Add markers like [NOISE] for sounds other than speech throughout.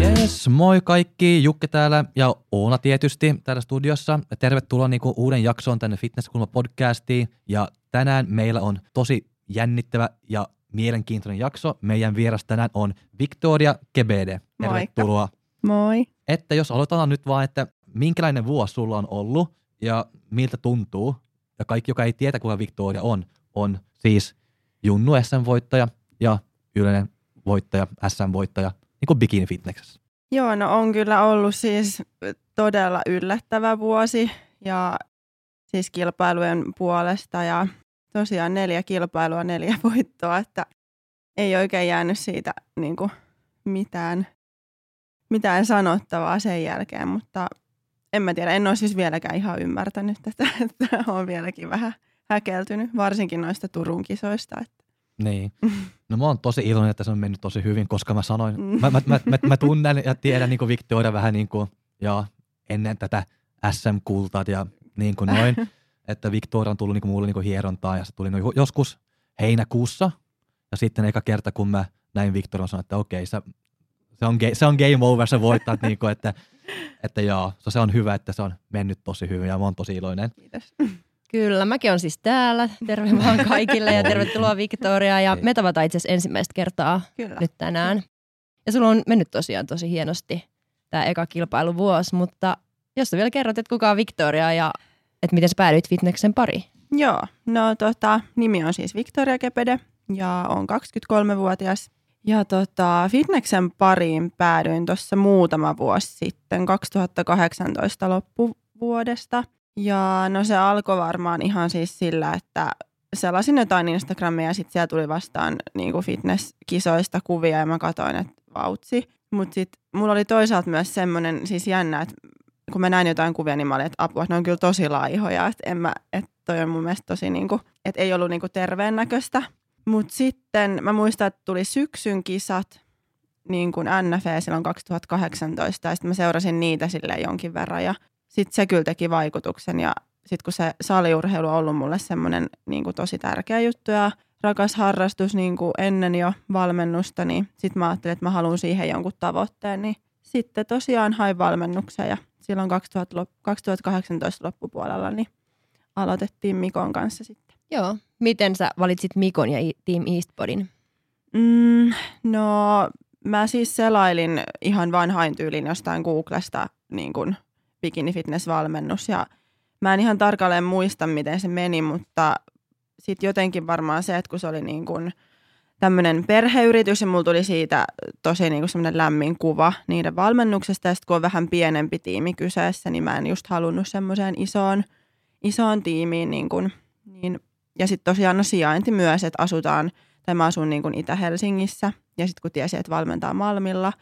Yes, moi kaikki, Jukke täällä ja Oona tietysti täällä studiossa. Tervetuloa niinku uuden jaksoon tänne Fitnesskulma podcastiin ja tänään meillä on tosi jännittävä ja mielenkiintoinen jakso. Meidän vieras tänään on Victoria Kebede. Tervetuloa. Moi. Että jos aloitetaan nyt vaan, että minkälainen vuosi sulla on ollut ja miltä tuntuu, ja kaikki, joka ei tiedä, kuka Victoria on, on siis Junnu SM-voittaja ja yleinen voittaja, SM-voittaja, niin kuin bikini fitnessessä. Joo, no on kyllä ollut siis todella yllättävä vuosi ja siis kilpailujen puolesta ja tosiaan neljä kilpailua, neljä [LAUGHS] voittoa, että ei oikein jäänyt siitä niin kuin mitään, mitään sanottavaa sen jälkeen, mutta en mä tiedä, en ole siis vieläkään ihan ymmärtänyt tätä, [LAUGHS] että on vieläkin vähän häkeltynyt, varsinkin noista Turun kisoista. Että. Niin. [LAUGHS] No mä oon tosi iloinen, että se on mennyt tosi hyvin, koska mä sanoin, mä, mä, mä, mä, mä tunnen ja tiedän niin Victoria vähän niin kuin, ja ennen tätä SM-kultaa ja niin kuin noin, [LAUGHS] että Victoria on tullut niin kuin mulle niin kuin hierontaa ja se tuli no joskus heinäkuussa ja sitten eka kerta kun mä näin Victorian sanoin, että okei, se, se, on, se on game over, se voittaa, niin kuin, että, että joo, se on hyvä, että se on mennyt tosi hyvin ja mä oon tosi iloinen. Kiitos. Kyllä, mäkin on siis täällä. Terve vaan kaikille ja tervetuloa Victoria. Ja me tavataan itse asiassa ensimmäistä kertaa Kyllä. nyt tänään. Ja sulla on mennyt tosiaan tosi hienosti tämä eka kilpailuvuosi, mutta jos sä vielä kerrot, että kuka on Victoria ja että miten sä päädyit fitneksen pariin? Joo, no tota, nimi on siis Victoria Kepede ja on 23-vuotias. Ja tota, fitneksen pariin päädyin tuossa muutama vuosi sitten, 2018 loppuvuodesta. Ja no se alkoi varmaan ihan siis sillä, että selasin jotain Instagramia ja sitten siellä tuli vastaan niin kuin fitnesskisoista kuvia ja mä katsoin, että vautsi. Mutta sitten mulla oli toisaalta myös semmoinen siis jännä, että kun mä näin jotain kuvia, niin mä olin, että apua, että ne on kyllä tosi laihoja, että, en mä, että toi on mun mielestä tosi niin kuin, että ei ollut niin kuin terveen näköistä. Mutta sitten mä muistan, että tuli syksyn kisat, niin kuin NFE silloin 2018, ja sitten mä seurasin niitä sille jonkin verran, ja sitten se kyllä teki vaikutuksen, ja sitten kun se saliurheilu on ollut mulle semmoinen niin kuin tosi tärkeä juttu, ja rakas harrastus niin kuin ennen jo valmennusta, niin sitten mä ajattelin, että mä haluan siihen jonkun tavoitteen, niin sitten tosiaan hain valmennuksen, ja silloin 2000, 2018 loppupuolella niin aloitettiin Mikon kanssa sitten. Joo. Miten sä valitsit Mikon ja Team Eastbodin? Mm, no mä siis selailin ihan vanhain tyylin jostain Googlesta niin kuin bikini fitness valmennus ja mä en ihan tarkalleen muista miten se meni, mutta sitten jotenkin varmaan se, että kun se oli niin kuin tämmöinen perheyritys ja mulla tuli siitä tosi niin kuin semmoinen lämmin kuva niiden valmennuksesta ja sitten kun on vähän pienempi tiimi kyseessä, niin mä en just halunnut semmoiseen isoon, isoon tiimiin niin kuin, niin ja sitten tosiaan no sijainti myös, että asutaan, tai mä asun niin kuin Itä-Helsingissä, ja sitten kun tiesi, että valmentaa Malmilla,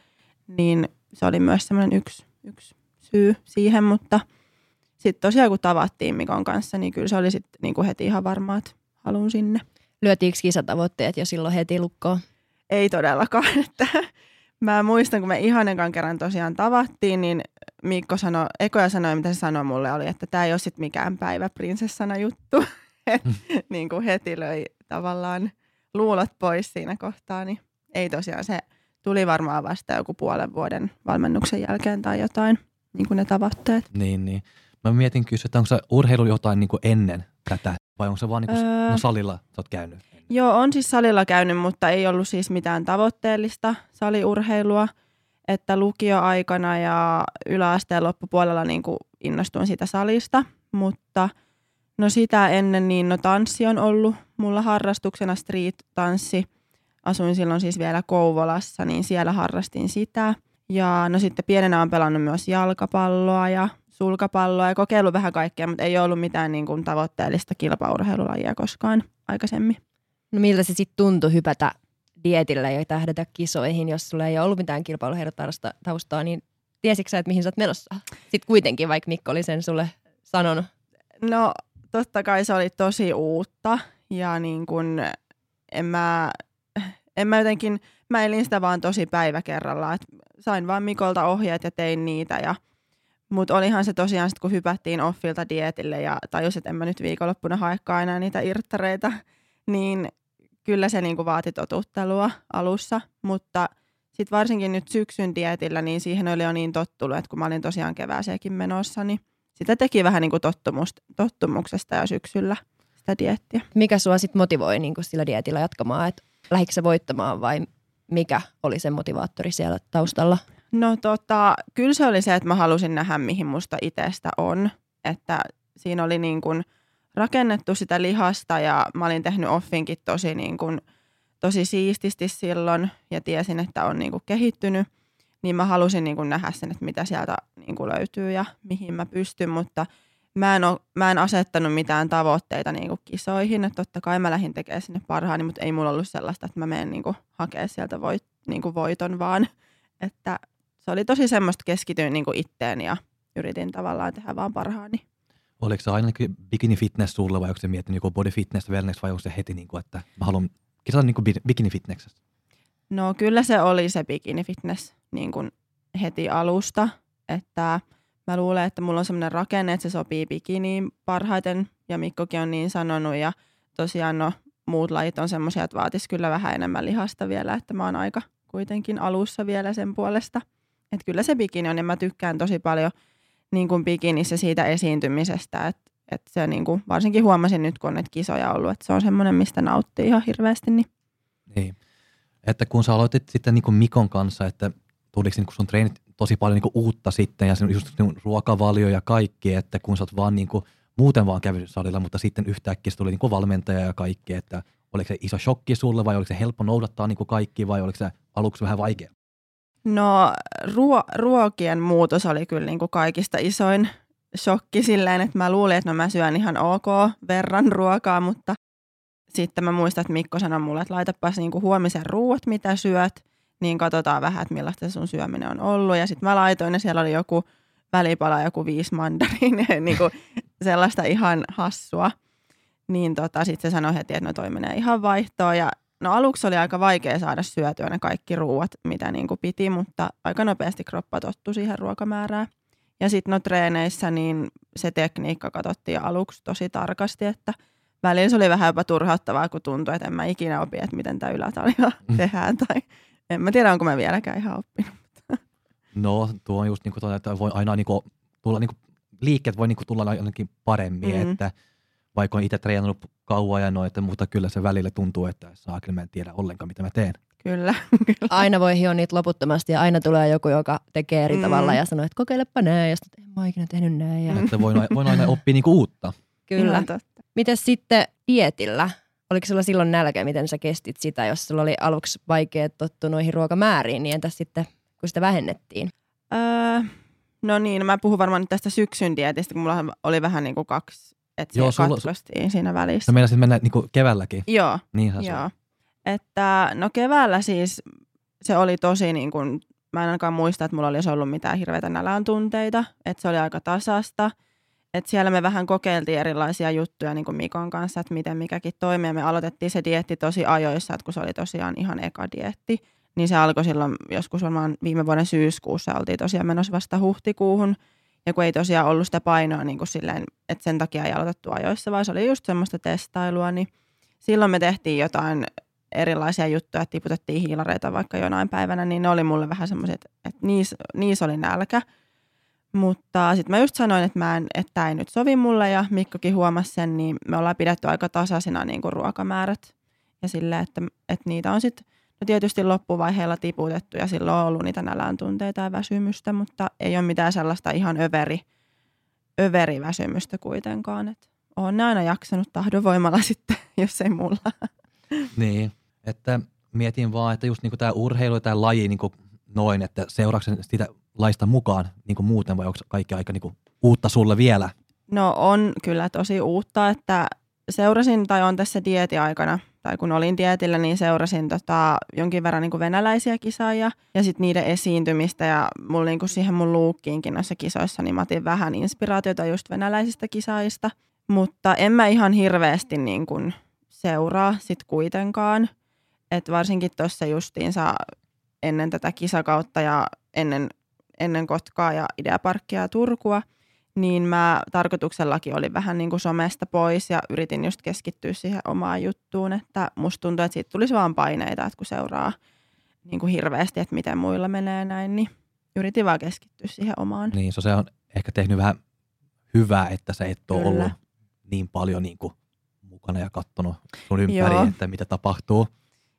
niin se oli myös semmoinen yksi, yksi syy siihen, mutta sitten tosiaan kun tavattiin Mikon kanssa, niin kyllä se oli sitten niin kuin heti ihan varmaa, että haluan sinne. Lyötiinkö kisatavoitteet jo silloin heti lukkoon? Ei todellakaan, [LAUGHS] että mä muistan, kun me ihanekan kerran tosiaan tavattiin, niin Mikko sanoi, ekoja sanoi, mitä se sanoi mulle, oli, että tämä ei ole sitten mikään päiväprinsessana juttu. [LAUGHS] [LAUGHS] niin kuin heti löi tavallaan luulot pois siinä kohtaa, niin ei tosiaan se tuli varmaan vasta joku puolen vuoden valmennuksen jälkeen tai jotain, niin kuin ne tavoitteet. Niin, niin. Mä mietin kysyä, että onko se urheilu jotain niin kuin ennen tätä vai onko se vaan niin kuin, öö, no salilla sä oot käynyt? Joo, on siis salilla käynyt, mutta ei ollut siis mitään tavoitteellista saliurheilua. Että lukioaikana ja yläasteen loppupuolella niin kuin innostuin siitä salista, mutta – No sitä ennen niin no tanssi on ollut mulla harrastuksena street-tanssi. Asuin silloin siis vielä Kouvolassa, niin siellä harrastin sitä. Ja no sitten pienenä on pelannut myös jalkapalloa ja sulkapalloa ja kokeillut vähän kaikkea, mutta ei ollut mitään niin kuin tavoitteellista kilpaurheilulajia koskaan aikaisemmin. No miltä se sitten tuntui hypätä dietille ja tähdätä kisoihin, jos sulla ei ollut mitään kilpailuheidot-taustaa, niin tiesitkö sä, että mihin sä oot menossa? Sitten kuitenkin, vaikka Mikko oli sen sulle sanonut. No totta kai se oli tosi uutta ja niin kun en mä, en mä jotenkin, mä elin sitä vaan tosi päivä kerrallaan. Sain vaan Mikolta ohjeet ja tein niitä. Ja, mutta olihan se tosiaan sit, kun hypättiin offilta dietille ja tajusin, että en mä nyt viikonloppuna haekkaan enää niitä irttareita, niin kyllä se niinku vaati totuttelua alussa, mutta sitten varsinkin nyt syksyn dietillä, niin siihen oli jo niin tottunut, että kun mä olin tosiaan kevääseenkin menossa, niin sitä teki vähän niin kuin tottumuksesta ja syksyllä sitä diettiä. Mikä sua sitten motivoi niin kuin sillä dietillä jatkamaan, että lähdikö voittamaan vai mikä oli se motivaattori siellä taustalla? No tota, kyllä se oli se, että mä halusin nähdä, mihin musta itsestä on. Että siinä oli niin kuin rakennettu sitä lihasta ja mä olin tehnyt offinkin tosi, niin kuin, tosi siististi silloin ja tiesin, että on niin kuin kehittynyt. Niin mä halusin niin kuin nähdä sen, että mitä sieltä niin kuin löytyy ja mihin mä pystyn, mutta mä en, ole, mä en asettanut mitään tavoitteita niin kuin kisoihin. Että totta kai mä lähdin tekemään sinne parhaani, mutta ei mulla ollut sellaista, että mä menen niin kuin hakemaan sieltä voit, niin kuin voiton vaan. Että se oli tosi semmoista keskityin niin kuin itteen ja yritin tavallaan tehdä vaan parhaani. Oliko se aina niin bikini fitness sulle vai onko se miettinyt joku body fitness, wellness vai onko se heti niin kuin, että mä haluan kisata niin bikini fitnessistä? No kyllä se oli se bikini fitness niin kuin heti alusta, että mä luulen, että mulla on semmoinen rakenne, että se sopii bikiniin parhaiten ja Mikkokin on niin sanonut ja tosiaan no muut lajit on semmoisia, että vaatisi kyllä vähän enemmän lihasta vielä, että mä oon aika kuitenkin alussa vielä sen puolesta. Että kyllä se bikini on ja mä tykkään tosi paljon niin kuin bikinissä siitä esiintymisestä, että, että se niin kuin, varsinkin huomasin nyt, kun on näitä kisoja ollut, että se on semmoinen, mistä nauttii ihan hirveästi. Niin. niin. Että kun sä aloitit sitten niin kuin Mikon kanssa, että tuliko niin kuin sun treenit tosi paljon niin kuin uutta sitten ja just niin ruokavalio ja kaikki, että kun sä oot vaan niin kuin, muuten vaan kävnyt salilla, mutta sitten yhtäkkiä tuli niin kuin valmentaja ja kaikki, että oliko se iso shokki sulle vai oliko se helppo noudattaa niin kuin kaikki vai oliko se aluksi vähän vaikea? No ruo- ruokien muutos oli kyllä niin kuin kaikista isoin shokki silleen, että mä luulin, että no mä syön ihan ok verran ruokaa, mutta sitten mä muistan, että Mikko sanoi mulle, että laitapas niin kuin huomisen ruuat, mitä syöt, niin katsotaan vähän, että millaista sun syöminen on ollut. Ja sitten mä laitoin ja siellä oli joku välipala, joku viisi [LAUGHS] niin kuin sellaista ihan hassua. Niin tota, sitten se sanoi heti, että no toi menee ihan vaihtoon. Ja no aluksi oli aika vaikea saada syötyä ne kaikki ruuat, mitä niin kuin piti, mutta aika nopeasti kroppa tottu siihen ruokamäärään. Ja sitten no treeneissä niin se tekniikka katsottiin aluksi tosi tarkasti, että välillä se oli vähän jopa turhauttavaa, kun tuntui, että en mä ikinä opi, että miten tämä ylätalia mm. tehdään. Tai en mä tiedä, onko mä vieläkään ihan oppinut. No tuo on just niin kuin, että voi aina niin kuin, tulla niin kuin, liikkeet voi niin kuin, tulla ainakin paremmin, mm-hmm. että vaikka on itse treenannut kauan ja noita, mutta kyllä se välillä tuntuu, että saa kyllä mä en tiedä ollenkaan, mitä mä teen. Kyllä. [LAUGHS] kyllä. Aina voi hioa niitä loputtomasti ja aina tulee joku, joka tekee eri mm. tavalla ja sanoo, että kokeilepa näin ja sitten en mä ikinä tehnyt näin. Ja... Että voin, voin aina oppia niinku uutta. Kyllä. Miten sitten dietillä? Oliko sulla silloin nälkä, miten sä kestit sitä, jos sulla oli aluksi vaikea tottua noihin ruokamääriin, niin entäs sitten, kun sitä vähennettiin? Öö, no niin, mä puhun varmaan nyt tästä syksyn dietistä, kun mulla oli vähän niin kuin kaksi että Joo, sulla, katkostiin siinä välissä. No meinasin mennä niin kuin keväälläkin. Joo. Niinhän Joo. Että no keväällä siis se oli tosi niin kuin, mä en ainakaan muista, että mulla olisi ollut mitään hirveitä nälän tunteita. Että se oli aika tasasta. Että siellä me vähän kokeiltiin erilaisia juttuja niin kuin Mikon kanssa, että miten mikäkin toimii. Me aloitettiin se dietti tosi ajoissa, että kun se oli tosiaan ihan eka dietti. Niin se alkoi silloin joskus varmaan viime vuoden syyskuussa. Oltiin tosiaan menossa vasta huhtikuuhun. Ja kun ei tosiaan ollut sitä painoa niin kuin silleen, että sen takia ei aloitettu ajoissa, vaan se oli just semmoista testailua, niin silloin me tehtiin jotain erilaisia juttuja, että tiputettiin hiilareita vaikka jonain päivänä, niin ne oli mulle vähän semmoiset, että niissä niis oli nälkä. Mutta sitten mä just sanoin, että, mä en, että tämä ei nyt sovi mulle ja Mikkokin huomasi sen, niin me ollaan pidetty aika tasaisina niin kuin ruokamäärät. Ja sille, että, että niitä on sitten No tietysti loppuvaiheella tiputettu ja silloin on ollut niitä nälän tunteita ja väsymystä, mutta ei ole mitään sellaista ihan överi, överi väsymystä kuitenkaan. Et olen aina jaksanut tahdonvoimalla [LAUGHS] sitten, jos ei mulla. Niin, että mietin vaan, että just niin tämä urheilu ja tämä laji niin noin, että seuraako sitä laista mukaan niin muuten vai onko kaikki aika niin uutta sulle vielä? No on kyllä tosi uutta, että seurasin tai on tässä dieti aikana – tai kun olin dietillä, niin seurasin tota, jonkin verran niin kuin venäläisiä kisaajia ja sitten niiden esiintymistä ja mulla niin kuin siihen mun luukkiinkin noissa kisoissa, niin mä otin vähän inspiraatiota just venäläisistä kisaajista, mutta en mä ihan hirveästi niin kuin seuraa sit kuitenkaan. Et varsinkin tuossa justiinsa ennen tätä kisakautta ja ennen, ennen Kotkaa ja Ideaparkkia ja Turkua, niin mä tarkoituksellakin olin vähän niin kuin somesta pois ja yritin just keskittyä siihen omaan juttuun, että musta tuntuu, että siitä tulisi vaan paineita, että kun seuraa niin kuin hirveästi, että miten muilla menee näin, niin yritin vaan keskittyä siihen omaan. Niin, so se on ehkä tehnyt vähän hyvää, että sä et ole Kyllä. ollut niin paljon niin kuin mukana ja katsonut sun ympäri, Joo. että mitä tapahtuu.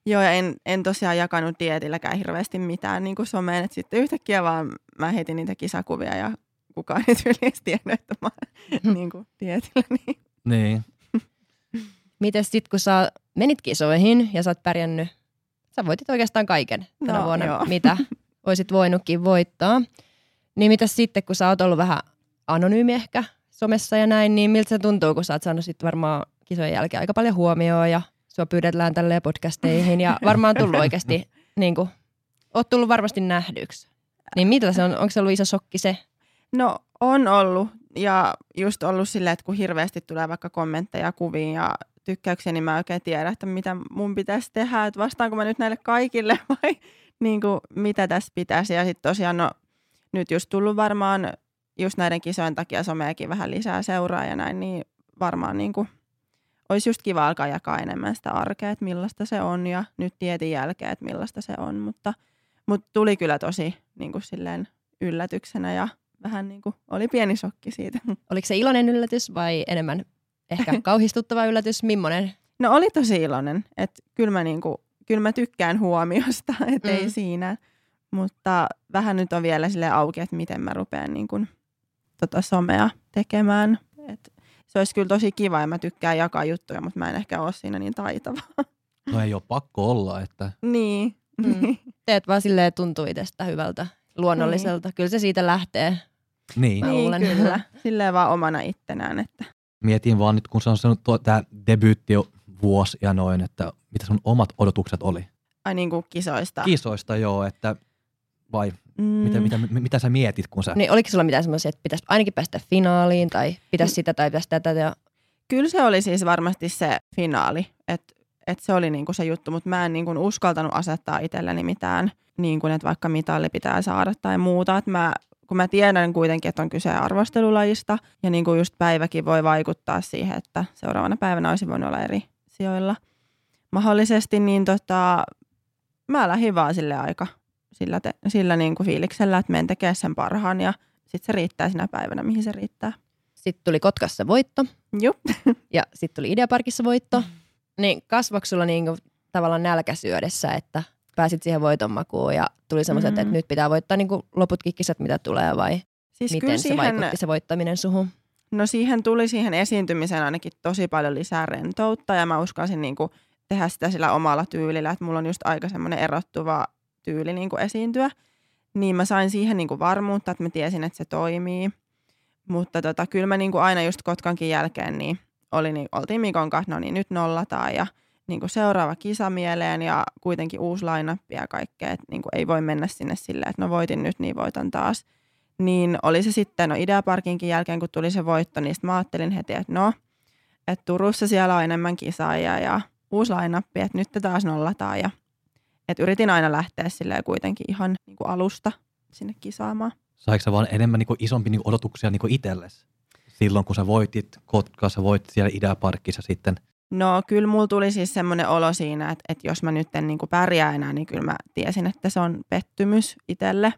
Joo, ja en, en tosiaan jakanut dietilläkään hirveästi mitään niin kuin someen, että sitten yhtäkkiä vaan mä heitin niitä kisakuvia ja kukaan ei tyyliin edes tiennyt, että mä oon [LAUGHS] niin kuin dietillä. Niin. Niin, Mites sit, kun sä menit kisoihin ja sä oot pärjännyt, sä voitit oikeastaan kaiken tänä No, vuonna, joo. mitä [LAUGHS] olisit voinutkin voittaa. Niin mitäs sitten, kun sä oot ollut vähän anonyymi ehkä somessa ja näin, niin miltä se tuntuu, kun sä oot saanut sitten varmaan kisojen jälkeen aika paljon huomioon ja sua pyydetään tälleen podcasteihin ja varmaan tullut oikeasti, [LAUGHS] niin kuin, oot tullut varmasti nähdyksi. Niin mitä se on, onko se ollut iso shokki se? No on ollut ja just ollut silleen, että kun hirveästi tulee vaikka kommentteja kuviin ja tykkäyksiä, niin mä en oikein tiedä, että mitä mun pitäisi tehdä, että vastaanko mä nyt näille kaikille [LAUGHS] vai niin kuin, mitä tässä pitäisi. Ja sitten tosiaan no, nyt just tullut varmaan just näiden kisojen takia someakin vähän lisää seuraa ja näin, niin varmaan niin kuin, olisi just kiva alkaa jakaa enemmän sitä arkea, että millaista se on ja nyt tietin jälkeen, että millaista se on, mutta, mutta tuli kyllä tosi niin kuin silleen yllätyksenä ja vähän niin kuin oli pieni shokki siitä. [LAUGHS] Oliko se iloinen yllätys vai enemmän ehkä [LAUGHS] kauhistuttava yllätys? Mimmonen? No oli tosi iloinen, että kyllä mä, niin kuin, kyllä mä tykkään huomiosta, [LAUGHS] että Mm. ei siinä. Mutta vähän nyt on vielä sille auki, että miten mä rupean niin kuin, tota somea tekemään. Et se olisi kyllä tosi kiva ja mä tykkään jakaa juttuja, mutta mä en ehkä ole siinä niin taitava. [LAUGHS] no ei ole pakko olla, että niin. Mm. Teet vaan silleen tuntuu itsestä hyvältä, luonnolliselta. Kyllä se siitä lähtee. niin. Mä niin, luulen. kyllä. Silleen vaan omana ittenään. Että. Mietin vaan nyt, kun se on sanonut tämä debyyttivuosi ja noin, että mitä sun omat odotukset oli. Ai niin kuin kisoista. Kisoista joo, että vai mm. mitä, mitä, mitä, sä mietit, kun sä... Niin oliko sulla mitään semmoisia, että pitäisi ainakin päästä finaaliin tai pitäisi sitä tai pitäisi tätä? Ja... Kyllä se oli siis varmasti se finaali, että et se oli niinku se juttu, mutta mä en niinku uskaltanut asettaa itselleni mitään, niinku, että vaikka mitalli pitää saada tai muuta. Et mä, kun mä tiedän kuitenkin, että on kyse arvostelulajista ja niinku just päiväkin voi vaikuttaa siihen, että seuraavana päivänä olisi voinut olla eri sijoilla mahdollisesti, niin tota, mä lähdin vaan sille aika sillä, te, sillä niinku fiiliksellä, että menen tekemään sen parhaan ja sitten se riittää sinä päivänä, mihin se riittää. Sitten tuli Kotkassa voitto Jup. [LAUGHS] ja sitten tuli Ideaparkissa voitto. Niin kasvoiko sulla niinku tavallaan nälkäsyödessä, että pääsit siihen voiton makuun ja tuli semmoiset, Mm. että nyt pitää voittaa niinku loputkin kisat, mitä tulee vai Siis miten kyllä se siihen, vaikutti se voittaminen suhun? No siihen tuli siihen esiintymiseen ainakin tosi paljon lisää rentoutta ja mä uskalsin niin kuin tehdä sitä sillä omalla tyylillä, että mulla on just aika semmoinen erottuva tyyli niin kuin esiintyä. Niin mä sain siihen niin kuin varmuutta, että mä tiesin, että se toimii. Mutta tota, kyllä mä niin kuin aina just Kotkankin jälkeen niin, oli, niin oltiin Mikon kanssa, no niin nyt nollataan ja niin kuin seuraava kisa mieleen ja kuitenkin uusi line ja kaikkea, että niin kuin ei voi mennä sinne silleen, että no voitin nyt, niin voitan taas niin oli se sitten, no Ideaparkinkin jälkeen, kun tuli se voitto, niin mä ajattelin heti, että no, että Turussa siellä on enemmän kisaajia ja uusi lainappi, että nyt te taas nollataan. Ja, että yritin aina lähteä silleen kuitenkin ihan niin kuin alusta sinne kisaamaan. Saiko sä vaan enemmän niin kuin, isompi niin kuin, odotuksia niin kuin itsellesi? Silloin kun sä voitit Kotkassa, voitit siellä Ideaparkissa sitten. No kyllä mulla tuli siis semmoinen olo siinä, että, että jos mä nyt en niin kuin pärjää enää, niin kyllä mä tiesin, että se on pettymys itselle.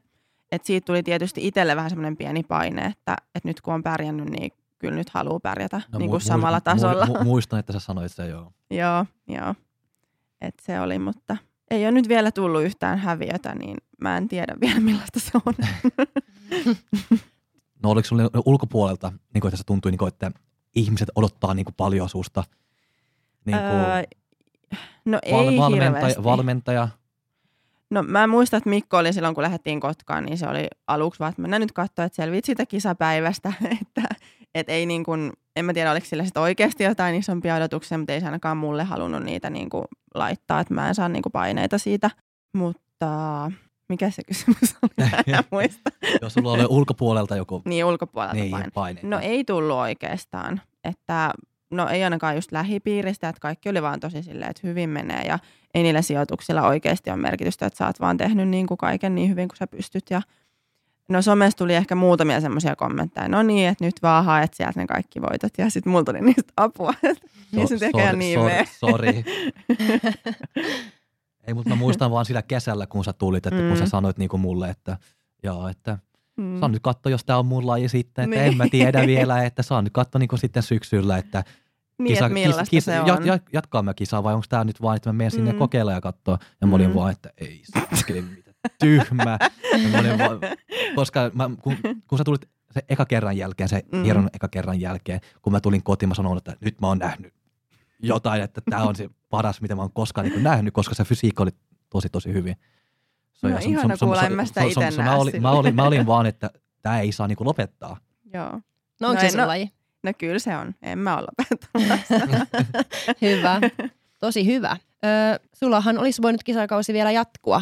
Et siitä tuli tietysti itselle vähän semmoinen pieni paine, että, että nyt kun on pärjännyt, niin kyllä nyt haluaa pärjätä no, niin kuin mu- samalla mu- tasolla. Mu- muistan, että sä sanoit se joo. [LAUGHS] Joo, joo. Et se oli, mutta ei ole nyt vielä tullut yhtään häviötä, niin mä en tiedä vielä millaista se on. [LAUGHS] No oliko sulle ulkopuolelta, niin kuin, että se tuntui, niin kuin, että ihmiset odottaa niin kuin, paljon susta? Niin kuin, Öö, no val- ei valmentaja, hirveästi. valmentaja. No mä muistan, että Mikko oli silloin, kun lähdettiin Kotkaan, niin se oli aluksi vaan, että mennään nyt katsoa, että selvit siitä kisapäivästä. [LAUGHS] että et ei niin kuin, en mä tiedä, oliko sillä sitten oikeasti jotain isompia odotuksia, mutta ei se ainakaan mulle halunnut niitä niin kuin laittaa, että mä en saa niin kuin paineita siitä. Mutta mikä se kysymys oli? Mä [LAUGHS] muista. Jos sulla oli ulkopuolelta joku Niin ulkopuolelta niin, paine. paine. No ei tullut oikeastaan. Että no ei ainakaan just lähipiiristä, että kaikki oli vaan tosi silleen, että hyvin menee ja ei niillä sijoituksilla oikeasti ole merkitystä, että sä oot vaan tehnyt niin kuin kaiken niin hyvin kuin sä pystyt ja No somessa tuli ehkä muutamia semmoisia kommentteja, no niin, että nyt vaan haet sieltä ne kaikki voitot ja sitten mulla tuli niistä apua, [LAUGHS] niin se tekee niin sorry. [LAUGHS] Ei, mutta mä muistan vaan sillä kesällä, kun sä tulit, että mm. kun sä mm. sanoit niin kuin mulle, että joo, että mm. saa nyt katsoa, jos tämä on mun laji sitten, että niin. en mä tiedä [LAUGHS] vielä, että saa nyt katsoa niin kuin sitten syksyllä, että niin, kisa, niin, kisa, kisa, se on. Jat, jatkaa mä kisaa vai onko tämä nyt vaan, että mä menen sinne mm. kokeilla ja katsoa. Ja mä olin mm. vaan, että ei mitä tyhmä. Vaan, koska mä, kun, kun sä tulit se eka kerran jälkeen, se mm. hieron eka kerran jälkeen, kun mä tulin kotiin, mä sanoin, että nyt mä oon nähnyt jotain, että tämä on se paras, mitä mä oon koskaan niin nähnyt, koska se fysiikka oli tosi tosi hyvin. So, no ihana kuulla, en mä sitä itse näe mä, olin, mä, olin, mä olin vaan, että tämä ei saa niinku lopettaa. Joo. No onko no, se no, laji? No kyllä se on. En mä ole [LAUGHS] hyvä. Tosi hyvä. Ö, sullahan olisi voinut kisakausi vielä jatkua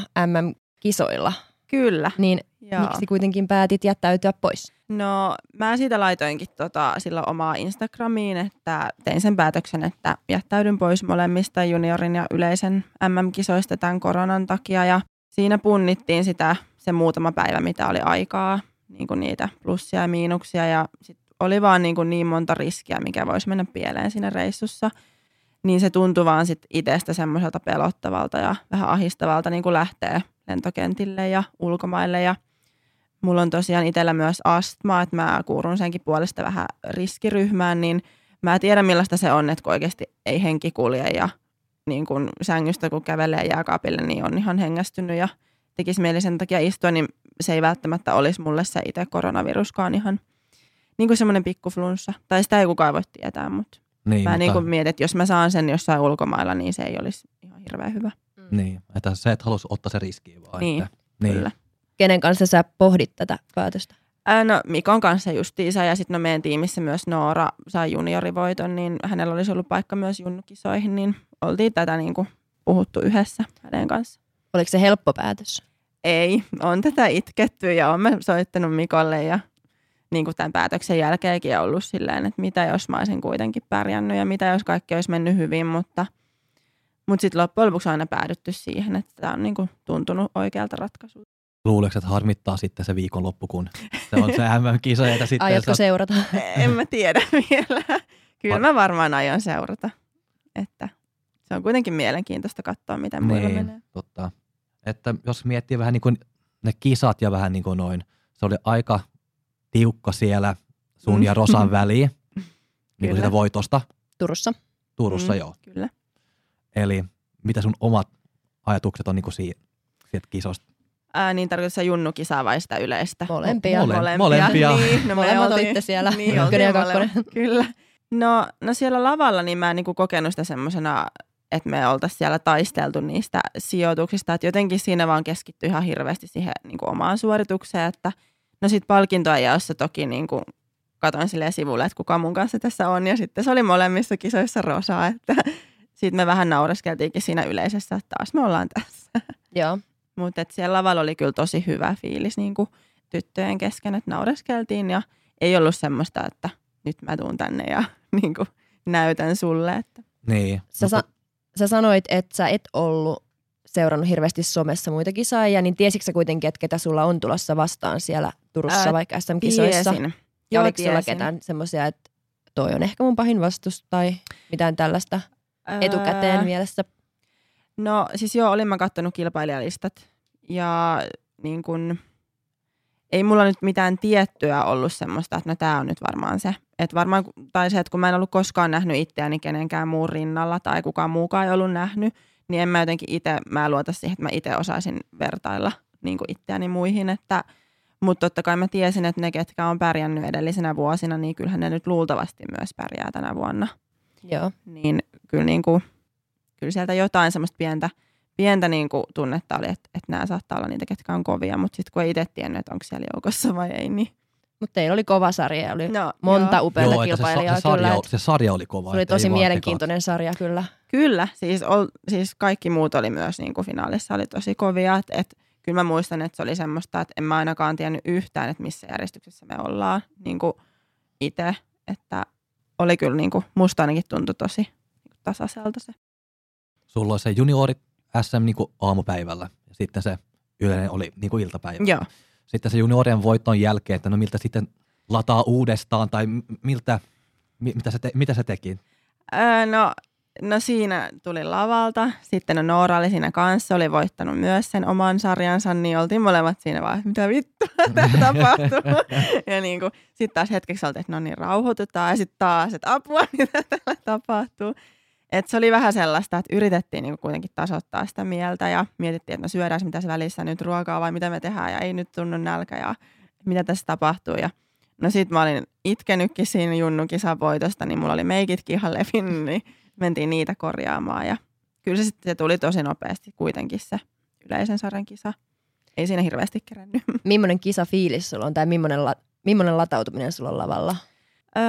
MM-kisoilla. Kyllä. Niin Joo. miksi kuitenkin päätit jättäytyä pois? No mä siitä laitoinkin tota, silloin omaa Instagramiin, että tein sen päätöksen, että jättäydyn pois molemmista juniorin ja yleisen MM-kisoista tämän koronan takia. Ja siinä punnittiin sitä se muutama päivä, mitä oli aikaa, niin kuin niitä plussia ja miinuksia. Ja sit oli vaan niin, kuin niin monta riskiä, mikä voisi mennä pieleen siinä reissussa. Niin se tuntui vaan sit itsestä semmoiselta pelottavalta ja vähän ahistavalta niin kuin lähtee lentokentille ja ulkomaille. Ja mulla on tosiaan itsellä myös astma, että mä kuulun senkin puolesta vähän riskiryhmään, niin mä tiedän millaista se on, että kun oikeasti ei henki kulje ja niin kun sängystä kun kävelee jääkaapille, niin on ihan hengästynyt ja tekisi mieli sen takia istua, niin se ei välttämättä olisi mulle se itse koronaviruskaan ihan niin kuin semmoinen pikkuflunssa. Tai sitä ei kukaan voi tietää, mutta niin, mä mutta... niin kuin mietin, että jos mä saan sen jossain ulkomailla, niin se ei olisi ihan hirveän hyvä. Mm. Niin, että se, että halus ottaa se riski vaan. Niin, että, niin. kyllä. Kenen kanssa sä pohdit tätä päätöstä? Ää, no Mikon kanssa justiinsa ja sitten no meidän tiimissä myös Noora sai juniorivoiton, niin hänellä olisi ollut paikka myös junnukisoihin, niin oltiin tätä niin kuin puhuttu yhdessä hänen kanssa. Oliko se helppo päätös? Ei, on tätä itketty ja olen soittanut Mikolle ja niin kuin tämän päätöksen jälkeenkin ollut silleen, että mitä jos mä olisin kuitenkin pärjännyt ja mitä jos kaikki olisi mennyt hyvin, mutta, mutta sitten loppujen lopuksi aina päädytty siihen, että tämä on niin kuin tuntunut oikealta ratkaisulta. Luuleeko, että harmittaa sitten se viikonloppu, kun se on se [LAUGHS] MM-kisa? Ja sitten Aiotko sä... seurata? En mä tiedä [LAUGHS] vielä. Kyllä mä varmaan aion seurata. Että se on kuitenkin mielenkiintoista katsoa, miten niin, muilla menee. Totta. Että jos miettii vähän niin kuin ne kisat ja vähän niin kuin noin, se oli aika tiukka siellä sun ja Rosan mm. [LAUGHS] väliin, niin kuin sitä voitosta. Turussa. Turussa, mm, joo. Kyllä. Eli mitä sun omat ajatukset on niin kuin siitä, siitä kisosta? Ää, niin tarkoittaa junnukisaa vai sitä yleistä? Molempia. Mole, molempia. molempia. [LAUGHS] Niin, no Molemmat oltiin, siellä. Niin, Kyllä. No, no siellä lavalla niin mä en niin kokenut sitä semmoisena, että me oltaisiin siellä taisteltu niistä sijoituksista. Että jotenkin siinä vaan keskittyi ihan hirveästi siihen niin kuin omaan suoritukseen. Että, no sitten palkintoa jaossa toki niin kuin katoin sille sivulle, että kuka mun kanssa tässä on. Ja sitten se oli molemmissa kisoissa rosa, että sitten me vähän naureskeltiinkin siinä yleisessä, että taas me ollaan tässä. [LAUGHS] Joo. Mutta siellä lavalla oli kyllä tosi hyvä fiilis niin kuin tyttöjen kesken, että naureskeltiin ja ei ollut semmoista, että nyt mä tuun tänne ja [LAUGHS] niin kuin näytän sulle. Että. Niin. Sä, mutta... sa- sä sanoit, että sä et ollut seurannut hirveästi somessa muita kisaajia, niin tiesitkö kuitenkin, että ketä sulla on tulossa vastaan siellä Turussa Ää, vaikka SM-kisoissa? Tiesin. Ja oliko tiesin. sulla ketään semmoisia, että toi on ehkä mun pahin vastus tai mitään tällaista etukäteen Ää, mielessä? No siis joo, olin mä kattonut kilpailijalistat ja niin kun, ei mulla nyt mitään tiettyä ollut semmoista, että no tää on nyt varmaan se. Et varmaan, tai se, että kun mä en ollut koskaan nähnyt itseäni kenenkään muun rinnalla tai kukaan muukaan ei ollut nähnyt, niin en mä jotenkin itse, mä luota siihen, että mä itse osaisin vertailla niin kuin itseäni muihin, että mutta totta kai mä tiesin, että ne, ketkä on pärjännyt edellisenä vuosina, niin kyllähän ne nyt luultavasti myös pärjää tänä vuonna. Joo. Niin kyllä niin kuin kyllä sieltä jotain semmoista pientä, pientä niin kuin tunnetta oli, että, että nämä saattaa olla niitä, ketkä on kovia, mutta sitten kun ei itse tiennyt, että onko siellä joukossa vai ei, niin mutta teillä oli kova sarja, oli no, monta upeata kilpailijaa. Se, se, sarja, kyllä, se sarja oli kova. Se oli tosi mielenkiintoinen sarja kyllä. Kyllä, siis, ol, siis kaikki muut oli myös niin kuin finaalissa oli tosi kovia. Et, et, kyllä mä muistan, että se oli semmoista, että en mä ainakaan tiennyt yhtään, että missä järjestyksessä me ollaan niin kuin itse. Että oli kyllä niin kuin, musta ainakin tuntui tosi tasaiselta se. Sulla oli se juniorit SM niin kuin aamupäivällä ja sitten se yleinen oli niin kuin iltapäivä. Joo. Sitten se juniorien voiton jälkeen, että no miltä sitten lataa uudestaan tai miltä, mitä se, te, mitä se teki? Öö, no, no siinä tuli lavalta. Sitten no Noora oli siinä kanssa, oli voittanut myös sen oman sarjansa, niin oltiin molemmat siinä vaan, että mitä vittua [LAUGHS] täällä tapahtuu. [LAUGHS] ja niin kuin, sitten taas hetkeksi oltiin, että no niin rauhoitutaan ja sitten taas, että apua, [LAUGHS] mitä täällä tapahtuu. Et se oli vähän sellaista, että yritettiin niin kuitenkin tasoittaa sitä mieltä ja mietittiin, että no syödään mitä se välissä nyt ruokaa vai mitä me tehdään ja ei nyt tunnu nälkä ja mitä tässä tapahtuu. Ja no sit mä olin itkenytkin siinä Junnun kisavoitosta, niin mulla oli meikitkin ihan levinnyt, niin mentiin niitä korjaamaan ja kyllä se sitten se tuli tosi nopeasti kuitenkin se yleisen sarjan kisa. Ei siinä hirveästi kerännyt. [LAUGHS] Millainen fiilis sulla on tai millainen, la, millainen latautuminen sulla on lavalla? Öö,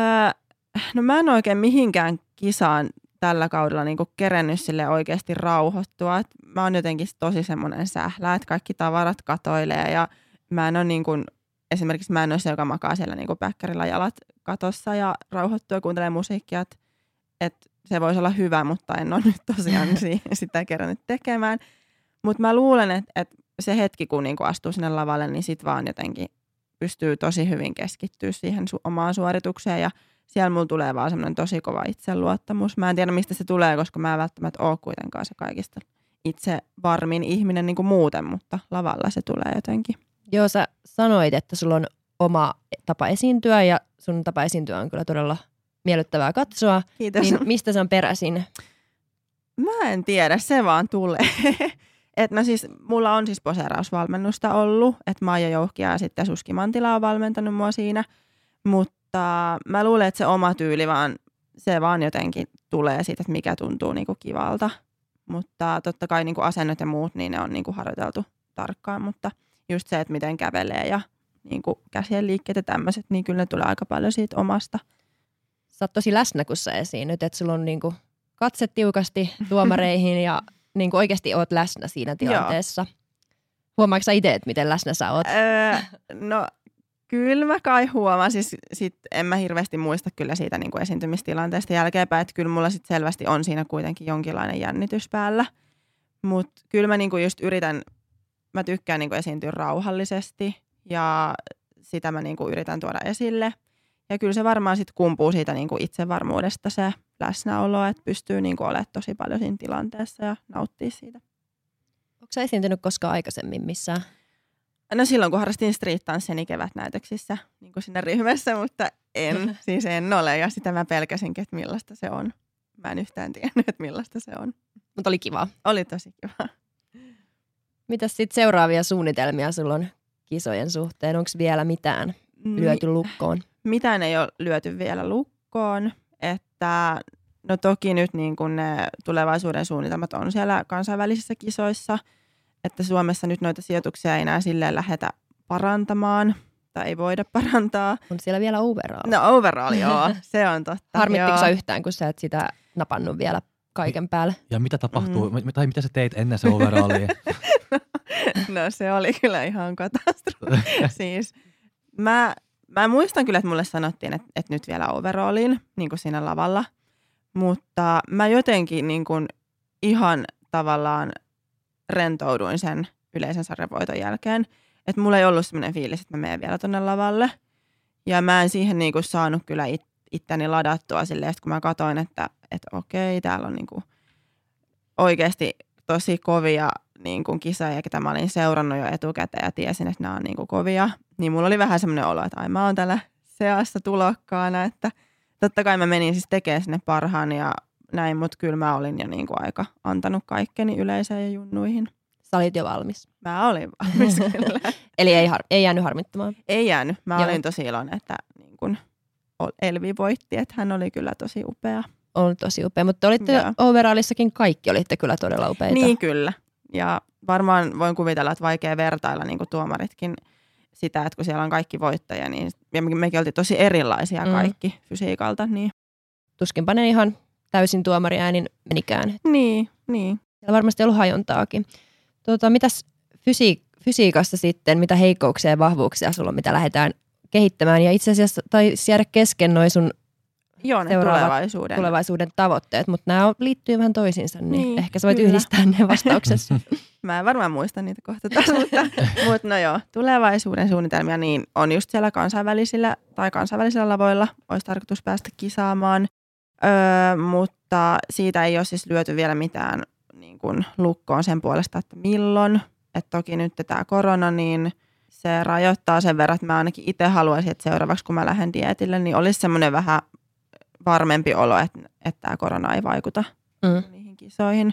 no mä en oikein mihinkään kisaan tällä kaudella niin kuin kerennyt sille oikeasti rauhoittua. Et mä oon jotenkin tosi semmoinen sählä, että kaikki tavarat katoilee ja mä en ole niin kuin, esimerkiksi mä en ole se, joka makaa siellä niin kuin päkkärillä jalat katossa ja rauhoittua ja kuuntelee musiikkia, että et se voisi olla hyvä, mutta en ole nyt tosiaan [LAUGHS] sitä kerännyt tekemään. Mutta mä luulen, että, että se hetki, kun niin kuin astuu sinne lavalle, niin sit vaan jotenkin pystyy tosi hyvin keskittyä siihen su- omaan suoritukseen ja siellä mulla tulee vaan semmoinen tosi kova itseluottamus. Mä en tiedä, mistä se tulee, koska mä en välttämättä ole kuitenkaan se kaikista itse varmin ihminen niin kuin muuten, mutta lavalla se tulee jotenkin. Joo, sä sanoit, että sulla on oma tapa esiintyä ja sun tapa esiintyä on kyllä todella miellyttävää katsoa. Kiitos. Niin mistä se on peräisin? Mä en tiedä, se vaan tulee. [LAUGHS] Et no siis, mulla on siis poseerausvalmennusta ollut, että Maija Jouhkia ja sitten Suski Mantila on valmentanut mua siinä, mutta tota, mä luulen, että se oma tyyli vaan, se vaan jotenkin tulee siitä, että mikä tuntuu niinku kivalta. Mutta totta kai niinku asennot ja muut, niin ne on niinku harjoiteltu tarkkaan, mutta just se, että miten kävelee ja niinku käsien liikkeet ja tämmöiset, niin kyllä ne tulee aika paljon siitä omasta. Sä oot tosi läsnä, kun sä esiinnyt, että sulla on niinku katse tiukasti tuomareihin ja [LAUGHS] niinku oikeasti oot läsnä siinä tilanteessa. Huomaatko itse, että miten läsnä sä oot? Öö, no Kyllä mä kai huomaan. Siis sit en mä hirveästi muista kyllä siitä niin kuin esiintymistilanteesta jälkeenpäin, että kyllä mulla sit selvästi on siinä kuitenkin jonkinlainen jännitys päällä. Mutta kyllä mä niin kuin just yritän, mä tykkään niin kuin esiintyä rauhallisesti ja sitä mä niin kuin yritän tuoda esille. Ja kyllä se varmaan sitten kumpuu siitä niin kuin itsevarmuudesta se läsnäolo, että pystyy niin kuin olemaan tosi paljon siinä tilanteessa ja nauttia siitä. Onko sä esiintynyt koskaan aikaisemmin missään? No silloin, kun harrastin street-tanssia, niin kevätnäytöksissä niin kuin siinä ryhmässä, mutta en, [LAUGHS] siis en ole. Ja sitä mä pelkäsinkin, että millaista se on. Mä en yhtään tiennyt, että millaista se on. Mutta oli kiva. Oli tosi kiva. Mitäs sitten seuraavia suunnitelmia sulla on kisojen suhteen? Onko vielä mitään lyöty lukkoon? Mitään ei ole lyöty vielä lukkoon. Että no toki nyt niin kun ne tulevaisuuden suunnitelmat on siellä kansainvälisissä kisoissa – että Suomessa nyt noita sijoituksia ei enää silleen lähdetä parantamaan tai ei voida [LAUGHS] parantaa. On siellä vielä overall. No overall, joo. [LAUGHS] Se on totta. Harmittiko sä yhtään, kun sä et sitä napannut vielä kaiken päälle? Ja mitä tapahtuu, mm. tai mitä sä teit ennen se overallia? no, [LAUGHS] no se oli kyllä ihan katastrofi. siis mä, mä muistan kyllä, että mulle sanottiin, että, että nyt vielä overallin, niin kuin siinä lavalla. Mutta mä jotenkin niin kuin ihan tavallaan rentouduin sen yleisen sarjavoiton jälkeen. Että mulla ei ollut semmoinen fiilis, että mä menen vielä tonne lavalle. Ja mä en siihen niinku saanut kyllä it, itteni ladattua silleen, että kun mä katsoin, että, että okei, täällä on niinku oikeasti tosi kovia niin kuin kisoja, ketä mä olin seurannut jo etukäteen ja tiesin, että nämä on niin kuin kovia, niin mulla oli vähän semmoinen olo, että ai mä oon täällä seassa tulokkaana, että totta kai mä menin siis tekemään sinne parhaan ja näin, mutta kyllä mä olin jo niin kuin aika antanut kaikkeni yleisöön ja junnuihin. Sä olit jo valmis. Mä olin valmis [LAUGHS] kyllä. Eli ei, har- ei jäänyt harmittamaan? Ei jäänyt. Mä Joo. olin tosi iloinen, että niin kuin Elvi voitti, että hän oli kyllä tosi upea. On tosi upea, mutta olitte Joo. overallissakin kaikki olitte kyllä todella upeita. Niin kyllä. Ja varmaan voin kuvitella, että vaikea vertailla niin kuin tuomaritkin sitä, että kun siellä on kaikki voittajia, niin ja mekin oltiin tosi erilaisia mm. kaikki fysiikalta. Niin. Tuskinpa ne ihan täysin tuomariäänin menikään. Niin, niin. Siellä varmasti ollut hajontaakin. Tuota, mitäs fysiik- fysiikassa sitten, mitä heikkouksia ja vahvuuksia sulla on, mitä lähdetään kehittämään? Ja itse asiassa taisi jäädä kesken noin sun Joo, ne tulevaisuuden. tulevaisuuden tavoitteet, mutta nämä liittyy vähän toisiinsa, niin, Niin, ehkä sä voit kyllä. yhdistää ne vastauksessa. [LAUGHS] Mä en varmaan muista niitä kohta taas, mutta, [LAUGHS] mutta no joo, tulevaisuuden suunnitelmia niin on just siellä kansainvälisillä tai kansainvälisillä lavoilla olisi tarkoitus päästä kisaamaan, öö, mutta siitä ei ole siis lyöty vielä mitään niin kuin lukkoon sen puolesta, että milloin. Et toki nyt tämä korona, niin se rajoittaa sen verran, että mä ainakin itse haluaisin, että seuraavaksi kun mä lähden dietille, niin olisi semmoinen vähän varmempi olo, että, että tämä korona ei vaikuta Mm. niihin kisoihin.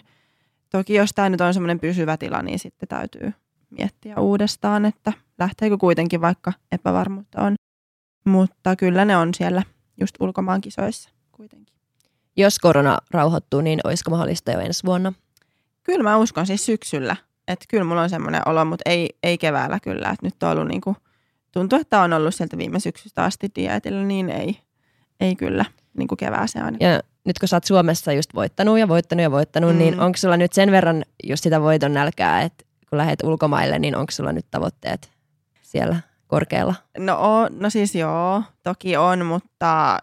Toki jos tämä nyt on semmoinen pysyvä tila, niin sitten täytyy miettiä uudestaan, että lähteekö kuitenkin vaikka epävarmuutta on. Mutta kyllä ne on siellä just ulkomaan kisoissa kuitenkin. Jos korona rauhoittuu, niin olisiko mahdollista jo ensi vuonna? Kyllä mä uskon siis syksyllä, että kyllä mulla on semmoinen olo, mutta ei, ei keväällä kyllä. Että nyt on ollut niinku, tuntuu, että on ollut sieltä viime syksystä asti dietillä, niin ei, ei kyllä niin kuin kevääseen aina. Ja nyt kun sä oot Suomessa just voittanut ja voittanut ja voittanut, mm. niin Mm. onko sulla nyt sen verran just sitä voiton nälkää, että kun lähdet ulkomaille, niin onko sulla nyt tavoitteet siellä korkealla? No, no siis joo, toki on, mutta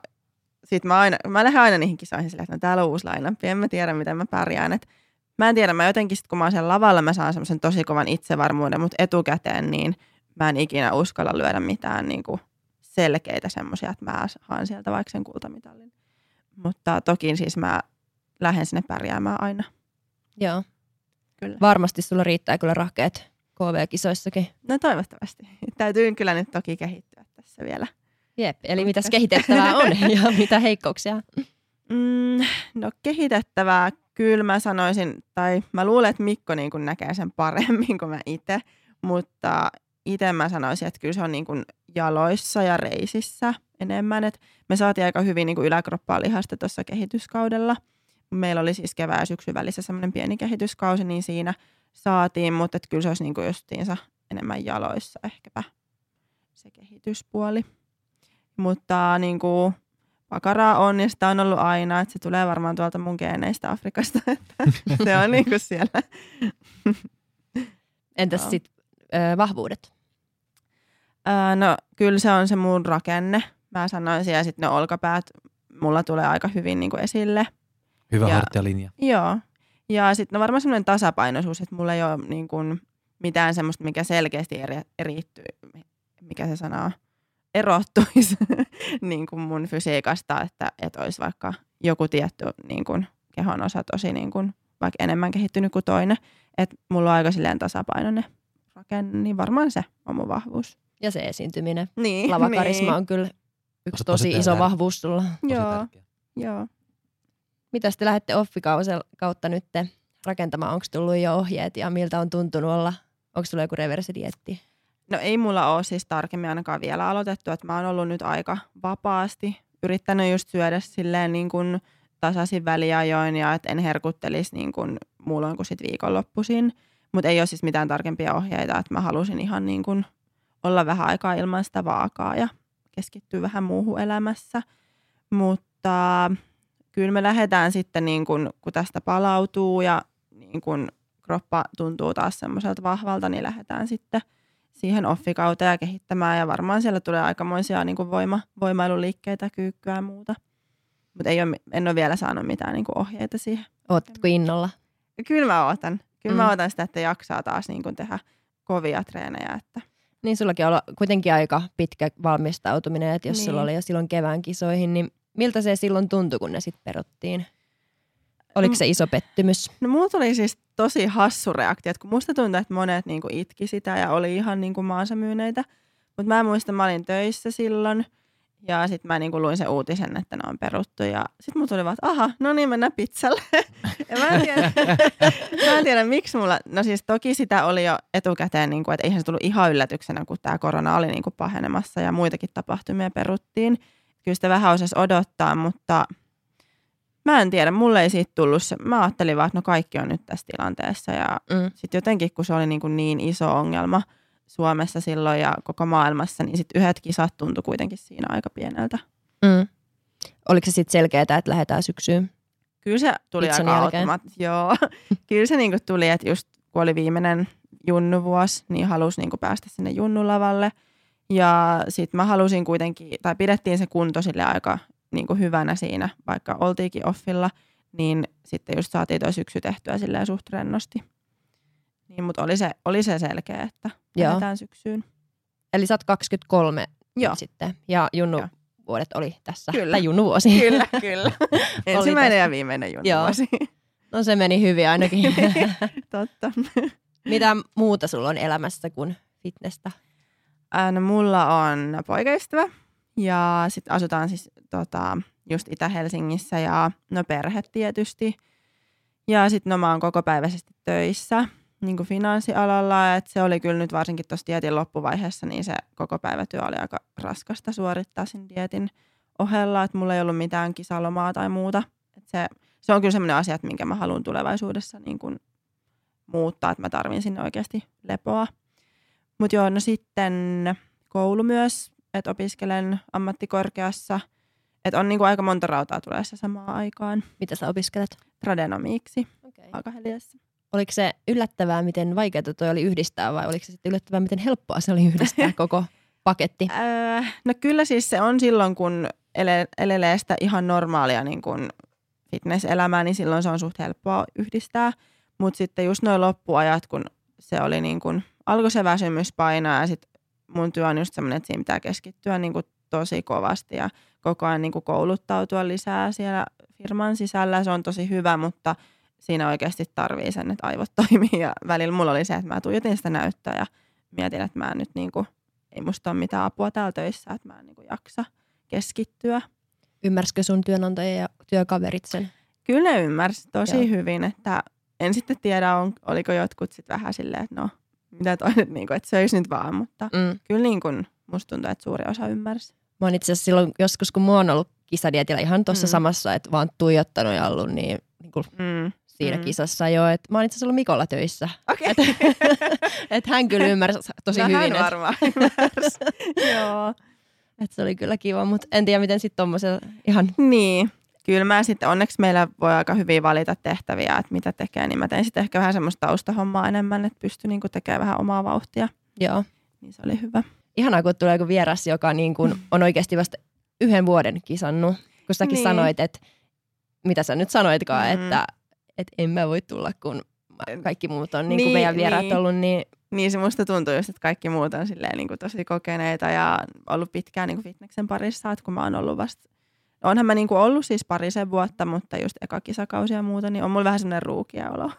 sit mä, aina, mä lähden aina niihin kisoihin silleen, että no, täällä on uusi lainappi, en mä tiedä miten mä pärjään. Et mä en tiedä, mä jotenkin sit kun mä oon siellä lavalla, mä saan semmoisen tosi kovan itsevarmuuden, mutta etukäteen niin mä en ikinä uskalla lyödä mitään niin kuin selkeitä semmoisia, että mä haan sieltä vaikka sen kultamitalin. Mutta toki siis mä lähden sinne pärjäämään aina. Joo. Kyllä. Varmasti sulla riittää kyllä rahkeet KV-kisoissakin. No toivottavasti. Täytyy kyllä nyt toki kehittyä tässä vielä. Jep, eli mitäs kehitettävää on [LAUGHS] ja mitä heikkouksia? Mm, no kehitettävää kyllä mä sanoisin, tai mä luulen, että Mikko niin kuin näkee sen paremmin kuin mä itse, mutta itse mä sanoisin, että kyllä se on niin kuin jaloissa ja reisissä enemmän. Et me saatiin aika hyvin niin kuin yläkroppaa lihasta tuossa kehityskaudella. Meillä oli siis kevään ja syksyn välissä semmoinen pieni kehityskausi, niin siinä saatiin, mutta et kyllä se olisi niin kuin justiinsa enemmän jaloissa ehkäpä se kehityspuoli. Mutta niin kuin pakaraa on ja sitä on ollut aina, että se tulee varmaan tuolta mun geeneistä Afrikasta, [LAUGHS] että se on niin kuin siellä. Entäs sitten vahvuudet? Ää, no kyllä se on se mun rakenne, mä sanoisin, ja sitten ne olkapäät mulla tulee aika hyvin niin kuin esille. Hyvä Ja- hartialinja. Joo. Ja sitten no varmaan semmoinen tasapainoisuus, että mulla ei ole niin kuin mitään semmoista, mikä selkeästi eri, erittyy, mikä se sana on, erottuisi [LAUGHS] niin kuin mun fysiikasta, että, että olisi vaikka joku tietty niin kuin kehon osa tosi niin kuin, vaikka enemmän kehittynyt kuin toinen. Että mulla on aika silleen tasapainoinen rakenne, niin varmaan se on mun vahvuus. Ja se esiintyminen. Niin, Lavakarisma niin. on kyllä yksi Tosi- tosi iso tärkeä. vahvuus sulla. Tosi Joo, tärkeä. joo. Mitä te lähdette offikausel kautta nyt rakentamaan? Onko tullut jo ohjeet ja miltä on tuntunut olla? Onko sulla joku reversidietti? No ei mulla ole siis tarkemmin ainakaan vielä aloitettu, että mä oon ollut nyt aika vapaasti. Yrittänyt just syödä silleen niin kuin tasaisin väliajoin ja että en herkuttelisi niin kuin muulloin kuin sit viikonloppuisin. Mutta ei ole siis mitään tarkempia ohjeita, että mä halusin ihan niin kuin olla vähän aikaa ilman sitä vaakaa ja keskittyä vähän muuhun elämässä. Mutta kyllä me lähdetään sitten, niin kuin, kun tästä palautuu ja niin kuin kroppa tuntuu taas semmoiselta vahvalta, niin lähdetään sitten siihen offikauteen ja kehittämään. Ja varmaan siellä tulee aikamoisia niin kuin voima, voimailuliikkeitä, kyykkyä ja muuta. Mutta ei ole, en ole vielä saanut mitään niin kuin ohjeita siihen. Ootatko innolla? Kyllä mä ootan. Kyllä mä Mm. ootan sitä, että jaksaa taas niin kuin tehdä kovia treenejä. Että. Niin sullakin on kuitenkin aika pitkä valmistautuminen, että jos. Niin. sulla oli jo silloin kevään kisoihin, niin miltä se silloin tuntui, kun ne sitten peruttiin? Oliko Mm. se iso pettymys? No mulla tuli siis tosi hassu reaktio, että kun musta tuntui, että monet niin kuin itki sitä ja oli ihan niin kuin maansa myyneitä. Mutta mä muistan, mä olin töissä silloin ja sitten mä niin kuin luin sen uutisen, että ne on peruttu. Ja sitten mulla tuli vaan, että aha, no niin mennään pizzalle. [LAUGHS] ja mä en, tiedä, [LAUGHS] mä en tiedä, miksi mulla, no siis toki sitä oli jo etukäteen, niin kuin, että eihän se tullut ihan yllätyksenä, kun tämä korona oli niin kuin pahenemassa ja muitakin tapahtumia peruttiin. Kyllä sitä vähän osasi odottaa, mutta mä en tiedä, mulle ei siitä tullut se. Mä ajattelin vaan, että no kaikki on nyt tässä tilanteessa ja Mm. sitten jotenkin, kun se oli niin, kuin niin iso ongelma Suomessa silloin ja koko maailmassa, niin sitten yhdet kisat tuntui kuitenkin siinä aika pieneltä. Mm. Oliko se sitten selkeää, että lähdetään syksyyn? Kyllä se tuli Pizzan aika automaat. Joo, [LAUGHS] kyllä se niin kuin tuli, että just kun oli viimeinen junnuvuosi, niin halusi niin kuin päästä sinne junnulavalle. Ja sitten mä halusin kuitenkin, tai pidettiin se kunto sille aika niin kuin hyvänä siinä, vaikka oltiinkin offilla, niin sitten just saatiin toi syksy tehtyä silleen suht rennosti. Niin, mutta oli se, oli se selkeä, että lähdetään syksyyn. Eli sä oot 23 Joo. sitten. Ja Junnu Joo. vuodet oli tässä. Kyllä. Tai Junnu vuosi. [LAUGHS] Kyllä, kyllä. [LAUGHS] Ensimmäinen ja viimeinen Joo. junnuvuosi. No se meni hyvin ainakin. [LAUGHS] Totta. Mitä muuta sulla on elämässä kuin fitnessä? Ää, No, mulla on poikaystävä ja sitten asutaan siis tota, just Itä-Helsingissä ja no perhe tietysti. Ja sitten no mä oon kokopäiväisesti töissä niin kuin finanssialalla, että se oli kyllä nyt varsinkin tuossa dietin loppuvaiheessa, niin se koko päivätyö oli aika raskasta suorittaa sen dietin ohella, että mulla ei ollut mitään kisalomaa tai muuta. Et se, se on kyllä sellainen asia, että minkä mä haluan tulevaisuudessa niin kuin muuttaa, että mä tarvin sinne oikeasti lepoa. Mutta joo, no sitten koulu myös, että opiskelen ammattikorkeassa. Että on niinku aika monta rautaa tulee se samaan aikaan. Mitä sä opiskelet? Tradenomiiksi Okay. Oliko se yllättävää, miten vaikeaa toi oli yhdistää vai oliko se sitten yllättävää, miten helppoa se oli yhdistää [LAUGHS] koko paketti? Öö, no kyllä siis se on silloin, kun ele- elelee sitä ihan normaalia niin kun fitness-elämää, niin silloin se on suht helppoa yhdistää. Mutta sitten just noin loppuajat, kun se oli niin kun, alkoi se väsymys painaa ja sitten mun työ on just semmoinen, että siinä pitää keskittyä niin kun tosi kovasti ja koko ajan niin kun kouluttautua lisää siellä firman sisällä. Se on tosi hyvä, mutta siinä oikeasti tarvii sen, että aivot [LAUGHS] toimii. Ja välillä mulla oli se, että mä tuijotin sitä näyttöä ja mietin, että mä en nyt niin kuin, ei musta ole mitään apua täällä töissä, että mä en niin kuin jaksa keskittyä. Ymmärsikö sun työnantaja ja työkaverit sen? Kyllä ne ymmärsi tosi. Joo. hyvin, että en sitten tiedä, on, oliko jotkut sitten vähän silleen, että no, mitä toi nyt, niin kuin, että söisi nyt vaan, mutta Mm. kyllä niin kuin, musta tuntuu, että suuri osa ymmärsi. Mä oon itse asiassa silloin joskus, kun mä oon ollut kisadietillä ihan tuossa Mm. samassa, että vaan tuijottanut ja ollut niin, niin kuin Mm. siinä Mm. kisassa jo. Et mä oon itse asiassa ollut Mikolla töissä. Okei. Et [LAUGHS] hän kyllä ymmärsi tosi no, hyvin, Hän että varmaan [LAUGHS] ymmärsi. Joo. et se oli kyllä kiva, mutta en tiedä miten sitten tommosella ihan, Niin, kyllä mä sitten, onneksi meillä voi aika hyvin valita tehtäviä, että mitä tekee, niin mä tein sitten ehkä vähän semmoista taustahommaa enemmän, että pystyn niinku tekemään vähän omaa vauhtia, joo. niin se oli hyvä. Ihanaa, kun tulee joku vieras, joka niin kuin on oikeasti vasta yhden vuoden kisannut. Kun säkin Niin. sanoit, että mitä sä nyt sanoitkaan, Mm. että, että en mä voi tulla, kun kaikki muut on niin kuin Niin, meidän vieraat niin. ollut, niin Niin se musta tuntuu just, että kaikki muut on silleen niin kuin tosi kokeneita ja ollut pitkään niin kuin fitneksen parissa, että kun mä oon ollut vasta, onhan mä niin kuin ollut siis parisen vuotta, mutta just eka kisakausi ja muuta, niin on mulla vähän semmoinen ruukia olo.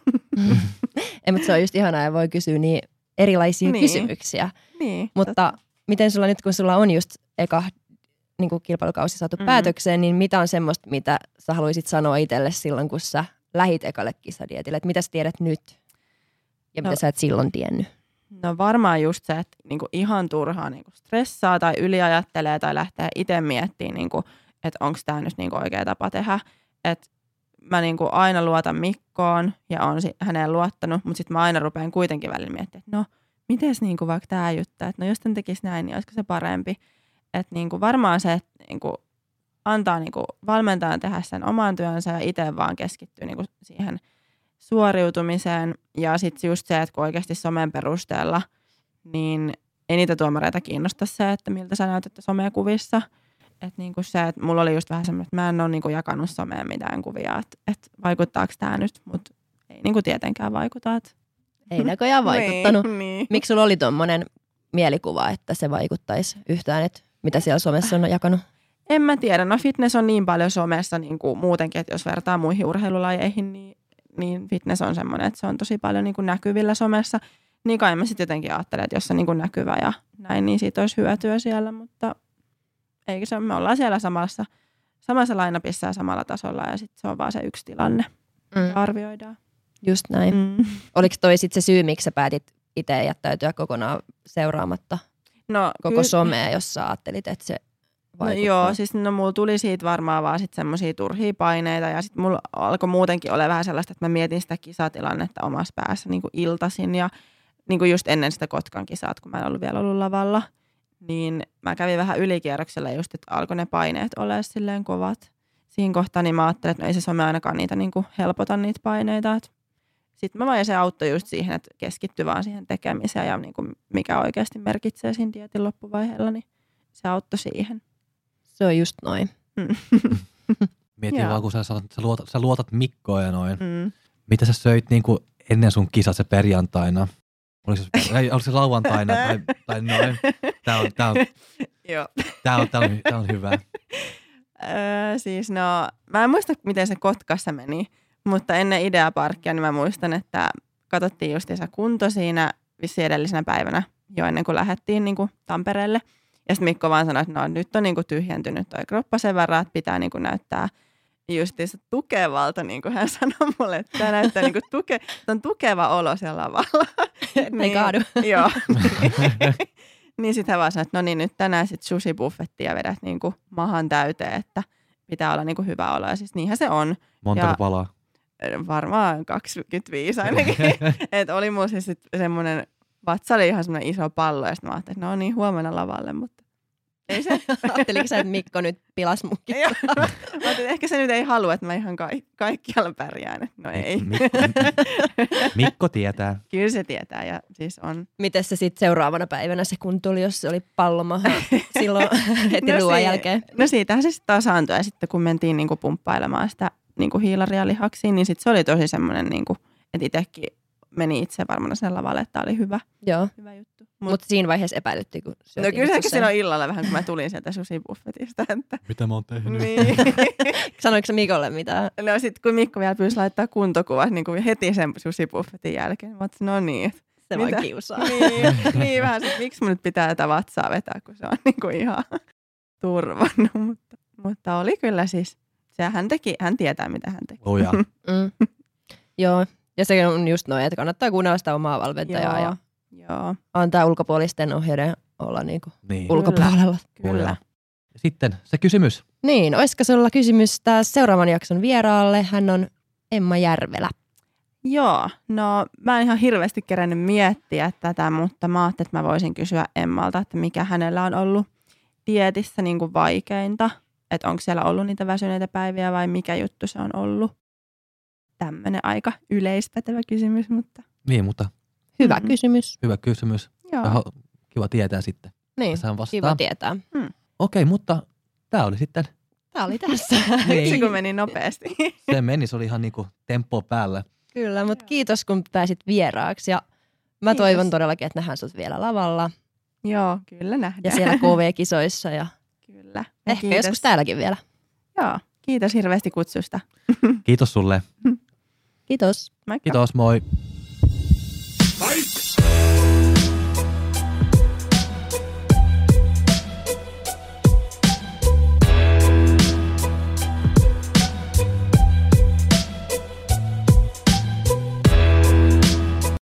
[LAUGHS] ei, mutta se on just ihanaa ja voi kysyä niin erilaisia Niin. kysymyksiä. niin, Mutta miten sulla nyt, kun sulla on just eka niin kuin kilpailukausi saatu Mhm. päätökseen, niin mitä on semmoista, mitä sä haluaisit sanoa itselle silloin, kun sä lähit ekalle kisadietille? Että mitä sä tiedät nyt ja No- mitä sä et silloin tiennyt? No varmaan just se, että niinku ihan turhaa niinku stressaa tai yliajattelee tai lähtee itse miettimään, niinku, että onko tämä nyt niinku oikea tapa tehdä. Et mä niinku aina luotan Mikkoon ja on häneen luottanut, mutta sitten mä aina rupean kuitenkin välillä miettimään, että no, miten niinku vaikka tämä juttu, että no jos tämän tekisi näin, niin olisiko se parempi. Että niinku varmaan se, että niinku antaa niinku valmentajan tehdä sen oman työnsä ja itse vaan keskittyy niinku siihen suoriutumiseen. Ja sitten just se, että kun oikeasti somen perusteella, niin ei niitä tuomareita kiinnosta se, että miltä sä näytät somekuvissa. Että niinku se, että mulla oli just vähän semmoinen, että mä en ole niinku jakanut someen mitään kuvia, että, että vaikuttaako tämä nyt, mutta ei niinku tietenkään vaikuta. Että... Ei näköjään [LAUGHS] vaikuttanut. Niin, niin. Miksi sulla oli tuommoinen mielikuva, että se vaikuttaisi yhtään, että mitä siellä somessa on jakanut? En mä tiedä. No fitness on niin paljon somessa niin kuin muutenkin, että jos vertaa muihin urheilulajeihin, niin, niin fitness on semmoinen, että se on tosi paljon niin kuin näkyvillä somessa. Niin kai mä sitten jotenkin ajattelen, että jos se on niin kuin näkyvä ja näin, niin siitä olisi hyötyä siellä, mutta eikö se, me ollaan siellä samassa, samassa lainapissa ja samalla tasolla ja sitten se on vaan se yksi tilanne, Mm. arvioidaan. Just näin. Mm. Oliko toi sitten se syy, miksi sä päätit itse jättäytyä kokonaan seuraamatta No, koko kyllä- somea, jos sä ajattelit, että se No vaikuttaa? joo, siis no mulla tuli siitä varmaan vaan sit semmosia turhia paineita ja sitten mulla alkoi muutenkin olla vähän sellaista, että mä mietin sitä kisatilannetta omassa päässä niin kuin iltasin ja niin kuin just ennen sitä Kotkan kisaa, kun mä en ollut vielä ollut lavalla, niin mä kävin vähän ylikierroksella just, että alkoi ne paineet olla silleen kovat. Siinä kohtaa niin mä ajattelin, että no ei se some ainakaan niitä niin kuin helpota niitä paineita. Sitten mä vaan ja se auttoi just siihen, että keskittyy vaan siihen tekemiseen ja niin kuin mikä oikeasti merkitsee siinä dietin loppuvaiheella, niin se auttoi siihen. Se on just noin. [LAUGHS] Mietin Joo. vaan, kun sä, sä, luotat, sä luotat Mikkoa ja noin. Mm. Mitä sä söit niin kuin ennen sun kisat se perjantaina? Oliko se, ei, oliko se lauantaina tai, tai noin? [LAUGHS] Tää on, tää on, [LAUGHS] Joo. tää on, tää on, tää on hyvä. [LAUGHS] Öö, siis no, mä en muista, miten se Kotkassa meni, mutta ennen Ideaparkkia, niin mä muistan, että katsottiin justiinsa kunto siinä vissi edellisenä päivänä jo ennen kuin lähdettiin niin kuin Tampereelle. Ja sitten Mikko vaan sanoi, että no nyt on niin kuin tyhjentynyt toi kroppa sen verran, että pitää niin kuin näyttää justiinsa tukevalta, niin kuin hän sanoi mulle, että tämä näyttää niin kuin tuke, [LAUGHS] on tukeva olo siellä lavalla. Ei kaadu. Joo. Niin sitten hän vaan sanoi, että no niin, nyt tänään sitten sushi-buffettia vedät niin kuin mahan täyteen, että pitää olla niin kuin hyvä olo. Ja siis niinhän se on. Montako Ja- palaa? Varmaan 25 ainakin. [LAUGHS] että oli mulla siis sit semmoinen, vatsa oli ihan semmoinen iso pallo ja sitten mä ajattelin, että no niin, huomenna lavalle, mutta ei se. [LAUGHS] Ajatteliko sä, että Mikko nyt pilas mun Joo. Mä ajattelin, että ehkä se nyt ei halua, että mä ihan ka- kaikkialla pärjään. No ei. Mikko, Mikko tietää. Kyllä se tietää ja siis on. Miten se sitten seuraavana päivänä se kun tuli, jos se oli pallomaha [LAUGHS] silloin [LAUGHS] heti No ruoan si- jälkeen? No siitähän se sitten tasaantui ja sitten kun mentiin niinku pumppailemaan sitä niinku hiilaria lihaksiin, niin sitten se oli tosi semmoinen, niinku, että itsekin meni itse varmana sen lavalle, että tämä oli hyvä, Joo, hyvä juttu. Mut, mutta siinä vaiheessa epäilytti, kun no kyllä ehkä silloin illalla vähän, kun mä tulin sieltä susibuffetista. Että, [LAUGHS] Mitä mä oon tehnyt? niin. [LAUGHS] Sanoiko se Mikolle mitään? No sitten kun Mikko vielä pyysi laittaa kuntokuvat niin kuin heti sen susibuffetin jälkeen, mä no niin, Se vaan Mitä? kiusaa. [LAUGHS] niin, niin vähän, että miksi mun nyt pitää tätä vatsaa vetää, kun se on niin kuin ihan turvannut. Mutta, mutta oli kyllä siis, se hän teki, hän tietää mitä hän teki. Oh, ja. Mm. Joo, ja se on just noin, että kannattaa kuunnella sitä omaa valmentajaa Joo. ja Joo, antaa ulkopuolisten ohjeiden olla niinku Niin. Ul- ulkopuolella. kyllä. Ja. Sitten se kysymys. Niin, olisiko sulla kysymys taas seuraavan jakson vieraalle? Hän on Emma Järvelä. Joo, no mä en ihan hirveästi kerännyt miettiä tätä, mutta mä ajattelin, että mä voisin kysyä Emmalta, että mikä hänellä on ollut dietissä niin kuin vaikeinta. Että onko siellä ollut niitä väsyneitä päiviä vai mikä juttu se on ollut. Tämmöinen aika yleispätevä kysymys, mutta Niin, mutta Hyvä Mhm. kysymys. hyvä kysymys. joo. Vähän kiva tietää sitten. Niin, kiva tietää. Okei, mutta tämä oli sitten, Tämä oli tässä. [LAUGHS] Niin. Yksi kun meni nopeasti. [LAUGHS] se meni, se oli ihan niinku tempo päällä. Kyllä, mutta kiitos kun pääsit vieraaksi ja mä Kiitos. toivon todellakin, että nähdään sut vielä lavalla joo, kyllä nähdään. ja siellä KV-kisoissa ja Kyllä. Ehkä kiitos. joskus täälläkin vielä. Joo, kiitos hirveästi kutsusta. Kiitos sulle. [LAUGHS] Kiitos. Moikka. Kiitos, moi.